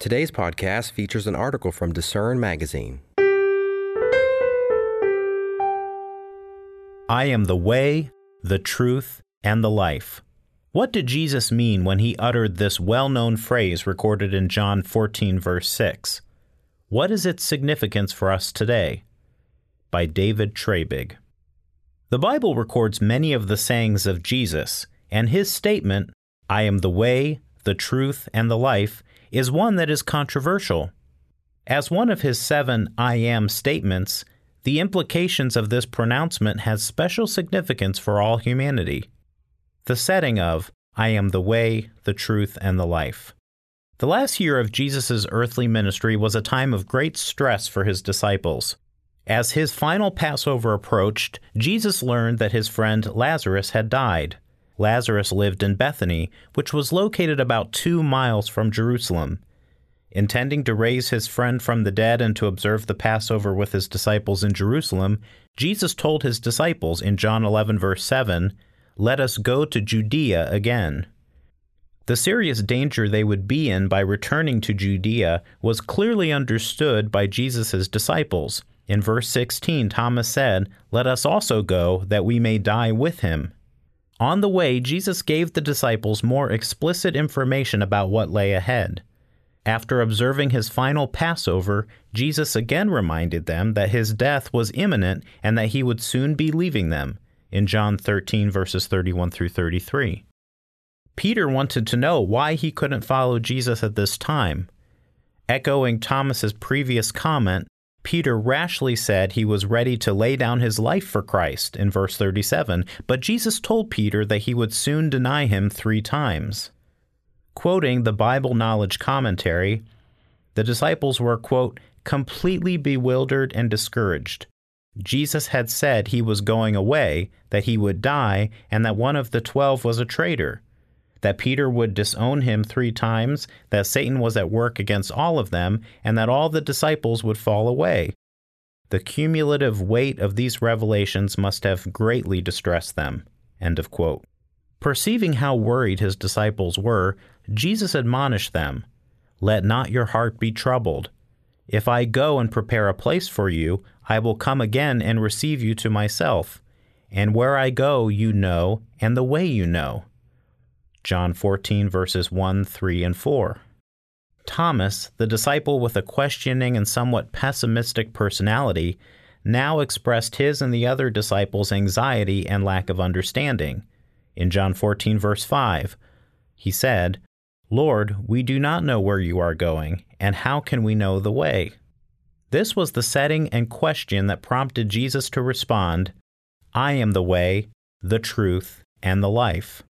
Today's podcast features an article from Discern Magazine. I am the way, the truth, and the life. What did Jesus mean when he uttered this well known phrase recorded in John 14, verse 6? What is its significance for us today? By David Treybig. The Bible records many of the sayings of Jesus, and his statement, I am the way, the truth, and the life, is one that is controversial. As one of his seven I am statements, the implications of this pronouncement has special significance for all humanity. The setting of I am the way, the truth, and the life. The last year of Jesus' earthly ministry was a time of great stress for his disciples. As his final Passover approached, Jesus learned that his friend Lazarus had died. Lazarus lived in Bethany, which was located about two miles from Jerusalem. Intending to raise his friend from the dead and to observe the Passover with his disciples in Jerusalem, Jesus told his disciples in John 11, verse 7, Let us go to Judea again. The serious danger they would be in by returning to Judea was clearly understood by Jesus' disciples. In verse 16, Thomas said, Let us also go, that we may die with him. On the way, Jesus gave the disciples more explicit information about what lay ahead. After observing his final Passover, Jesus again reminded them that his death was imminent and that he would soon be leaving them, in John 13, verses 31 through 33. Peter wanted to know why he couldn't follow Jesus at this time. Echoing Thomas's previous comment, Peter rashly said he was ready to lay down his life for Christ in verse 37, but Jesus told Peter that he would soon deny him three times. Quoting the Bible Knowledge Commentary, the disciples were, quote, completely bewildered and discouraged. Jesus had said he was going away, that he would die, and that one of the twelve was a traitor that Peter would disown him three times, that Satan was at work against all of them, and that all the disciples would fall away. The cumulative weight of these revelations must have greatly distressed them. Perceiving how worried his disciples were, Jesus admonished them Let not your heart be troubled. If I go and prepare a place for you, I will come again and receive you to myself. And where I go, you know, and the way you know. John 14, verses 1, 3, and 4. Thomas, the disciple with a questioning and somewhat pessimistic personality, now expressed his and the other disciples' anxiety and lack of understanding. In John 14, verse 5, he said, Lord, we do not know where you are going, and how can we know the way? This was the setting and question that prompted Jesus to respond, I am the way, the truth, and the life.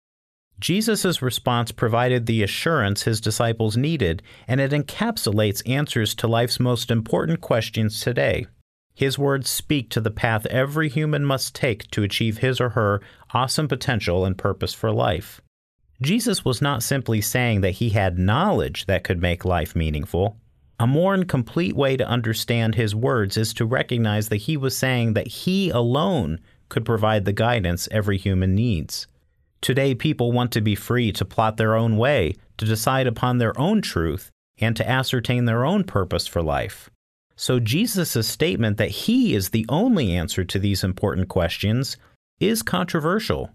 Jesus' response provided the assurance his disciples needed, and it encapsulates answers to life's most important questions today. His words speak to the path every human must take to achieve his or her awesome potential and purpose for life. Jesus was not simply saying that he had knowledge that could make life meaningful. A more incomplete way to understand his words is to recognize that he was saying that he alone could provide the guidance every human needs. Today, people want to be free to plot their own way, to decide upon their own truth, and to ascertain their own purpose for life. So, Jesus' statement that he is the only answer to these important questions is controversial.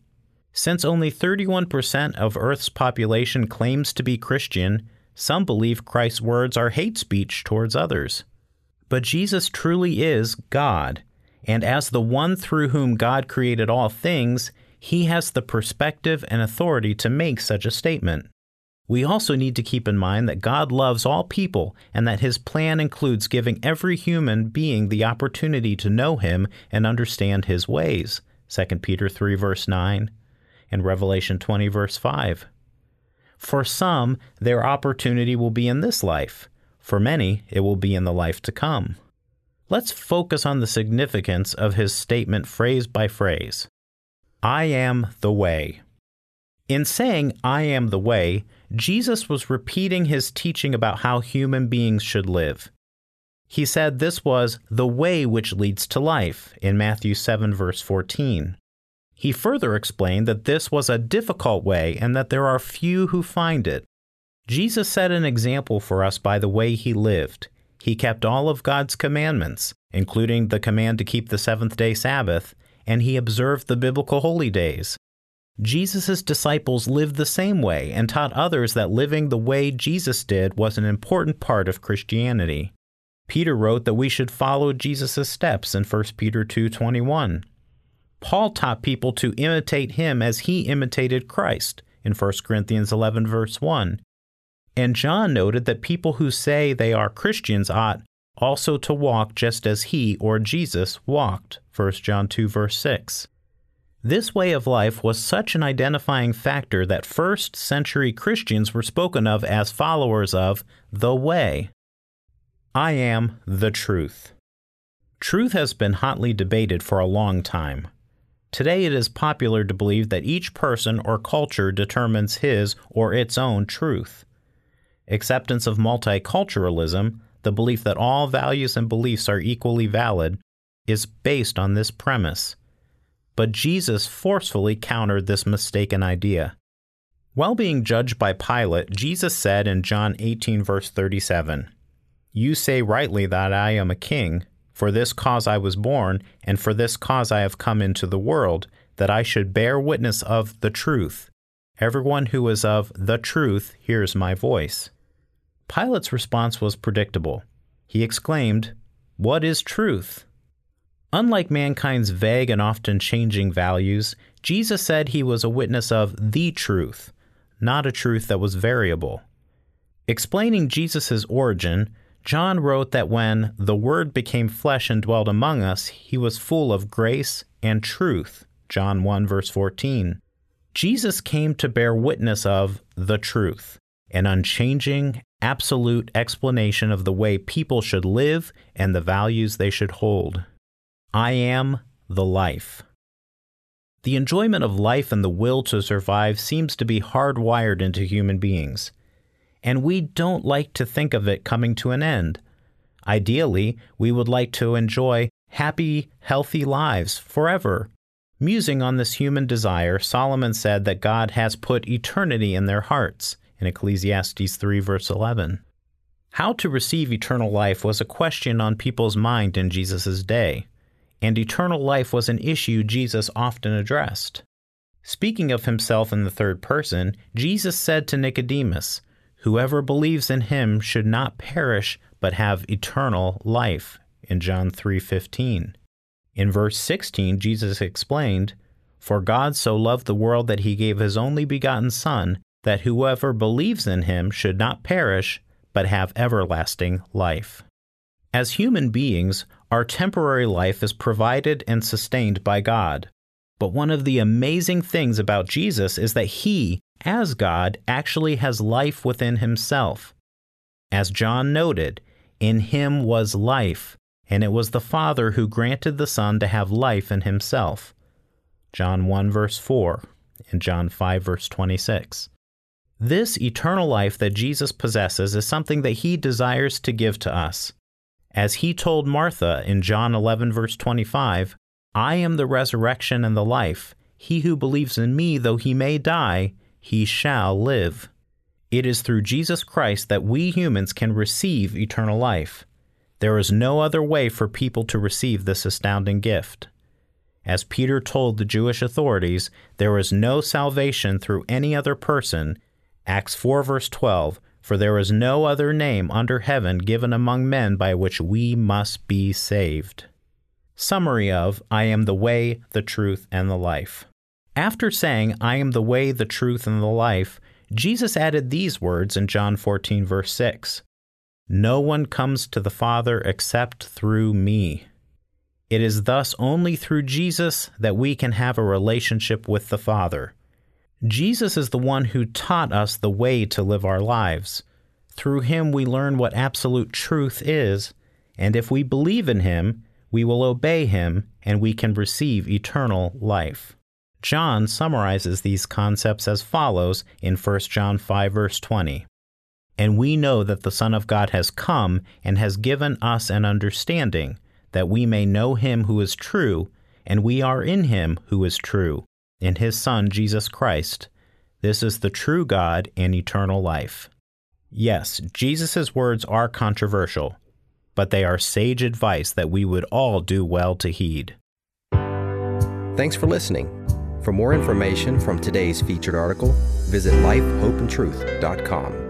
Since only 31% of Earth's population claims to be Christian, some believe Christ's words are hate speech towards others. But Jesus truly is God, and as the one through whom God created all things, he has the perspective and authority to make such a statement. We also need to keep in mind that God loves all people and that his plan includes giving every human being the opportunity to know him and understand his ways. 2 Peter 3 verse 9 and Revelation 20 verse 5. For some, their opportunity will be in this life. For many, it will be in the life to come. Let's focus on the significance of his statement phrase by phrase. I am the way. In saying, I am the way, Jesus was repeating his teaching about how human beings should live. He said this was the way which leads to life in Matthew 7, verse 14. He further explained that this was a difficult way and that there are few who find it. Jesus set an example for us by the way he lived. He kept all of God's commandments, including the command to keep the seventh day Sabbath, and he observed the biblical holy days. Jesus' disciples lived the same way and taught others that living the way Jesus did was an important part of Christianity. Peter wrote that we should follow Jesus' steps in 1 Peter 2:21. Paul taught people to imitate him as he imitated Christ in 1 Corinthians 11 verse 1. And John noted that people who say they are Christians ought also to walk just as he or Jesus walked, 1 John 2 verse 6. This way of life was such an identifying factor that first century Christians were spoken of as followers of the way. I am the truth. Truth has been hotly debated for a long time. Today it is popular to believe that each person or culture determines his or its own truth. Acceptance of multiculturalism, the belief that all values and beliefs are equally valid, is based on this premise. But Jesus forcefully countered this mistaken idea. While being judged by Pilate, Jesus said in John 18, verse 37, You say rightly that I am a king. For this cause I was born, and for this cause I have come into the world, that I should bear witness of the truth. Everyone who is of the truth hears my voice. Pilate's response was predictable. He exclaimed, What is truth? Unlike mankind's vague and often changing values, Jesus said he was a witness of the truth, not a truth that was variable. Explaining Jesus' origin, John wrote that when the Word became flesh and dwelt among us, he was full of grace and truth. John 1, verse 14. Jesus came to bear witness of the truth, an unchanging, absolute explanation of the way people should live and the values they should hold. I am the life. The enjoyment of life and the will to survive seems to be hardwired into human beings, and we don't like to think of it coming to an end. Ideally, we would like to enjoy happy, healthy lives forever. Musing on this human desire, Solomon said that God has put eternity in their hearts in Ecclesiastes 3, verse 11. How to receive eternal life was a question on people's mind in Jesus' day and eternal life was an issue Jesus often addressed. Speaking of himself in the third person, Jesus said to Nicodemus, Whoever believes in him should not perish but have eternal life in John 3:15. In verse 16 Jesus explained, For God so loved the world that he gave his only begotten son that whoever believes in him should not perish but have everlasting life. As human beings, our temporary life is provided and sustained by God. But one of the amazing things about Jesus is that he, as God, actually has life within himself. As John noted, in him was life, and it was the Father who granted the Son to have life in himself. John 1 verse 4 and John 5 verse 26. This eternal life that Jesus possesses is something that he desires to give to us. As he told Martha in John 11, verse 25, I am the resurrection and the life. He who believes in me, though he may die, he shall live. It is through Jesus Christ that we humans can receive eternal life. There is no other way for people to receive this astounding gift. As Peter told the Jewish authorities, there is no salvation through any other person. Acts 4, verse 12 for there is no other name under heaven given among men by which we must be saved. Summary of I am the way, the truth, and the life. After saying, I am the way, the truth, and the life, Jesus added these words in John 14, verse 6 No one comes to the Father except through me. It is thus only through Jesus that we can have a relationship with the Father. Jesus is the one who taught us the way to live our lives. Through him, we learn what absolute truth is, and if we believe in him, we will obey him and we can receive eternal life. John summarizes these concepts as follows in 1 John 5, verse 20. And we know that the Son of God has come and has given us an understanding, that we may know him who is true, and we are in him who is true in his Son, Jesus Christ. This is the true God and eternal life. Yes, Jesus' words are controversial, but they are sage advice that we would all do well to heed. Thanks for listening. For more information from today's featured article, visit lifehopeandtruth.com.